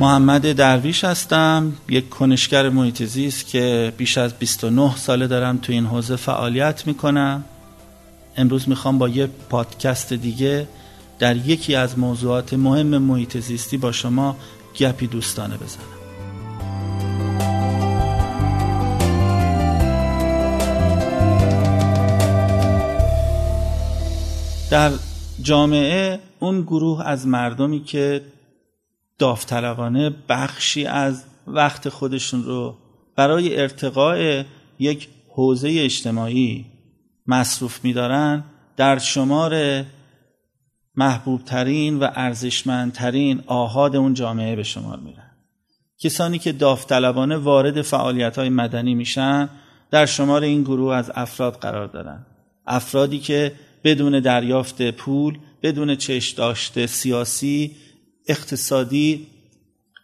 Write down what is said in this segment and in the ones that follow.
محمد درویش هستم. یک کنشگر محیط زیست که بیش از 29 ساله دارم تو این حوزه فعالیت می‌کنم. امروز می‌خوام با یه پادکست دیگه در یکی از موضوعات مهم محیط زیستی با شما گپی دوستانه بزنم. در جامعه اون گروه از مردمی که داوطلبانه بخشی از وقت خودشون رو برای ارتقاء یک حوزه اجتماعی مصروف میدارن در شمار محبوب ترین و ارزشمندترین آهاد اون جامعه به شمار میرن. کسانی که داوطلبانه وارد فعالیت های مدنی میشن در شمار این گروه از افراد قرار دارن. افرادی که بدون دریافت پول بدون چش داشته سیاسی اقتصادی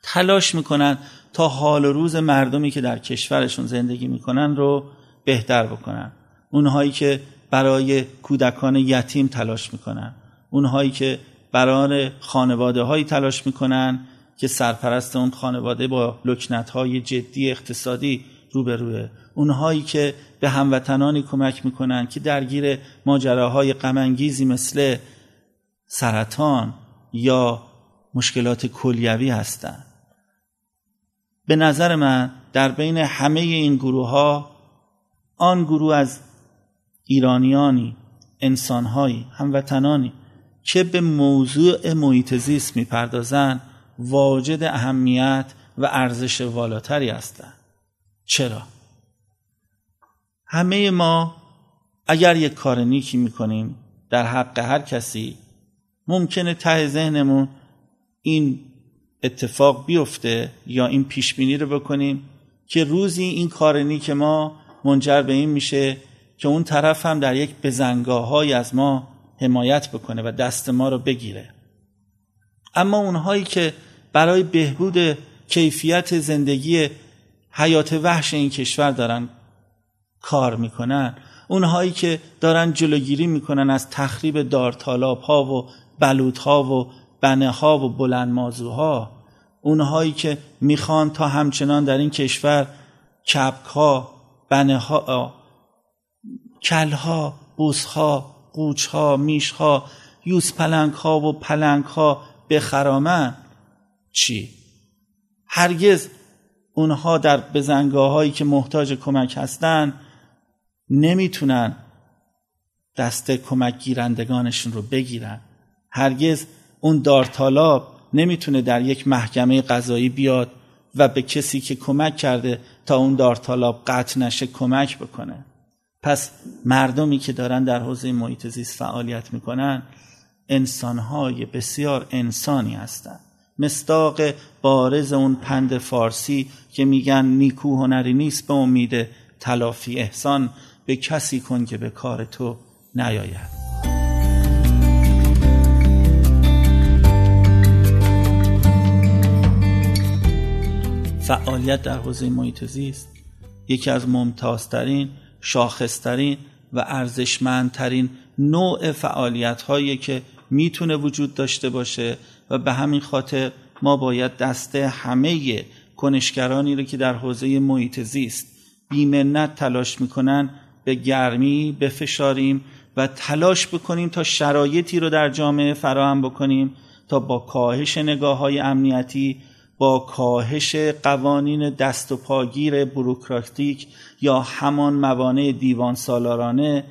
تلاش می‌کنن تا حال و روز مردمی که در کشورشون زندگی می‌کنن رو بهتر بکنن. اونهایی که برای کودکان یتیم تلاش می‌کنن. اونهایی که برای خانواده هایی تلاش می‌کنن که سرپرست اون خانواده با لکنت های جدی اقتصادی روبروه. اونهایی که به هموطنانی کمک می‌کنن که درگیر ماجراهای غمانگیزی مثل سرطان یا مشکلات کلیوی هستند به نظر من در بین همه این گروه ها آن گروه از ایرانیانی انسانهایی هموطنانی که به موضوع محیط زیست می‌پردازند واجد اهمیت و ارزش والاتری هستند. چرا؟ همه ما اگر یک کار نیکی می‌کنیم در حق هر کسی ممکنه ته ذهنمون این اتفاق بیفته یا این پیش بینی رو بکنیم که روزی این کار نیک ما منجر به این میشه که اون طرف هم در یک بزنگاه های از ما حمایت بکنه و دست ما رو بگیره. اما اونهایی که برای بهبود کیفیت زندگی حیات وحش این کشور دارن کار می‌کنن اونهایی که دارن جلوگیری می‌کنن از تخریب دارتالاب ها و بلوط ها و بنه ها و بلند مازوها اونهایی که می‌خوان تا همچنان در این کشور کپک ها بنه ها کل ها بوس ها قوچ ها میش ها یوز پلنگ ها و پلنگ ها بخرامن چی؟ هرگز اونها در بزنگاه هایی که محتاج کمک هستند نمی‌تونن دست کمک گیرندگانشون رو بگیرن هرگز اون دارتالاب نمی‌تونه در یک محکمه قضایی بیاد و به کسی که کمک کرده تا اون دارتالاب قطع نشه کمک بکنه. پس مردمی که دارن در حوزه محیط زیست فعالیت می‌کنن انسانهای بسیار انسانی هستند مستاق بارز اون پند فارسی که میگن نیکو هنری نیست به امید تلافی احسان به کسی کن که به کار تو نیاید. فعالیت در حوزه محیط زیست. یکی از ممتازترین شاخصترین و ارزشمندترین نوع فعالیت هایی که می‌تونه وجود داشته باشه و به همین خاطر ما باید دست همه کنشگرانی رو که در حوزه محیط زیست بیمنت تلاش می‌کنن به گرمی بفشاریم و تلاش بکنیم تا شرایطی رو در جامعه فراهم بکنیم تا با کاهش نگاه های امنیتی با کاهش قوانین دست و پاگیر بروکراتیک یا همان موانع دیوان سالارانه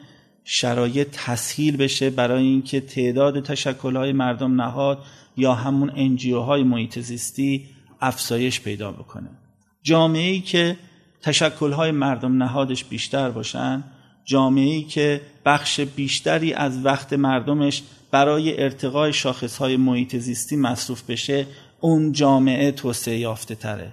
شرایط تسهیل بشه برای اینکه تعداد تشکلهای مردم نهاد یا همون انجیو های محیط زیستی افزایش پیدا بکنه. جامعه ای که تشکلهای مردم نهادش بیشتر باشن جامعه ای که بخش بیشتری از وقت مردمش برای ارتقای شاخصهای محیط زیستی مصروف بشه اون جامعه توسعه یافته تره.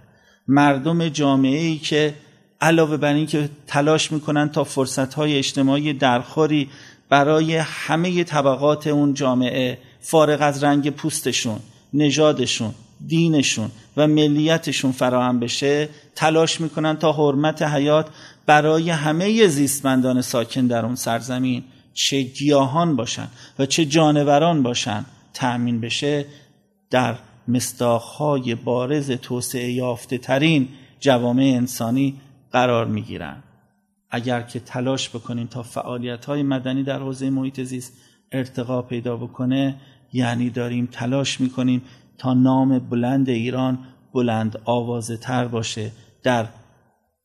مردم جامعه ای که علاوه بر این که تلاش می‌کنن تا فرصت های اجتماعی درخوری برای همه طبقات اون جامعه فارغ از رنگ پوستشون نژادشون دینشون و ملیتشون فراهم بشه تلاش می‌کنن تا حرمت حیات برای همه زیستمندان ساکن در اون سرزمین چه گیاهان باشن و چه جانوران باشن تأمین بشه در مستاخهای بارز توسعه یافته ترین جوامع انسانی قرار می گیرن. اگر که تلاش بکنیم تا فعالیت های مدنی در حوزه محیط زیست ارتقا پیدا بکنه یعنی داریم تلاش می‌کنیم تا نام بلند ایران بلند آوازه تر باشه در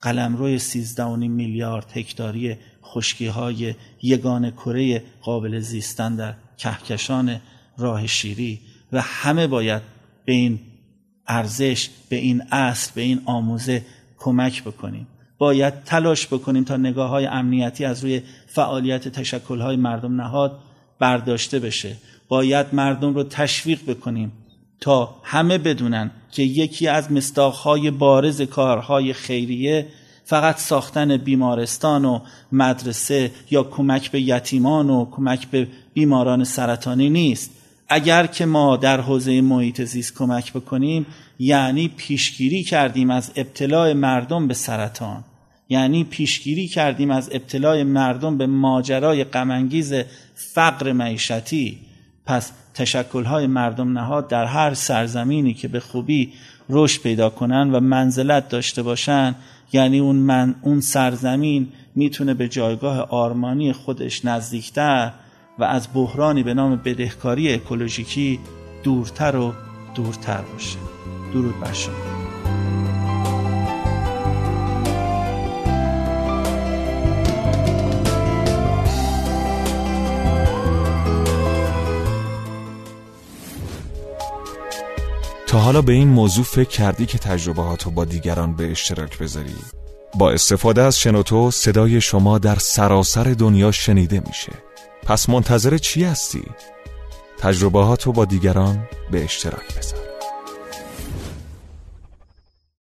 قلمروی 13.5 میلیارد هکتاری خشکی های یگان کره قابل زیستن در کهکشان راه شیری و همه باید به این ارزش به این اصل به این آموزه کمک بکنیم. باید تلاش بکنیم تا نگاه های امنیتی از روی فعالیت تشکل های مردم نهاد برداشته بشه. باید مردم رو تشویق بکنیم تا همه بدونن که یکی از مستاخهای بارز کارهای خیریه فقط ساختن بیمارستان و مدرسه یا کمک به یتیمان و کمک به بیماران سرطانی نیست. اگر که ما در حوزه محیط زیست کمک بکنیم یعنی پیشگیری کردیم از ابتلاع مردم به سرطان. یعنی پیشگیری کردیم از ابتلاع مردم به ماجرای غمانگیز فقر معیشتی. پس تشکلهای مردم نهاد در هر سرزمینی که به خوبی رشد پیدا کنن و منزلت داشته باشن یعنی اون, من، اون سرزمین می‌تونه به جایگاه آرمانی خودش نزدیکتر و از بحرانی به نام بدهکاری اکولوژیکی دورتر و دورتر باشه. درود بر شما. تا حالا به این موضوع فکر کردی که تجربه با دیگران به اشتراک بذاری؟ با استفاده از شنوتو صدای شما در سراسر دنیا شنیده میشه. پس منتظر چی هستی؟ تجربه هاتو با دیگران به اشتراک بذار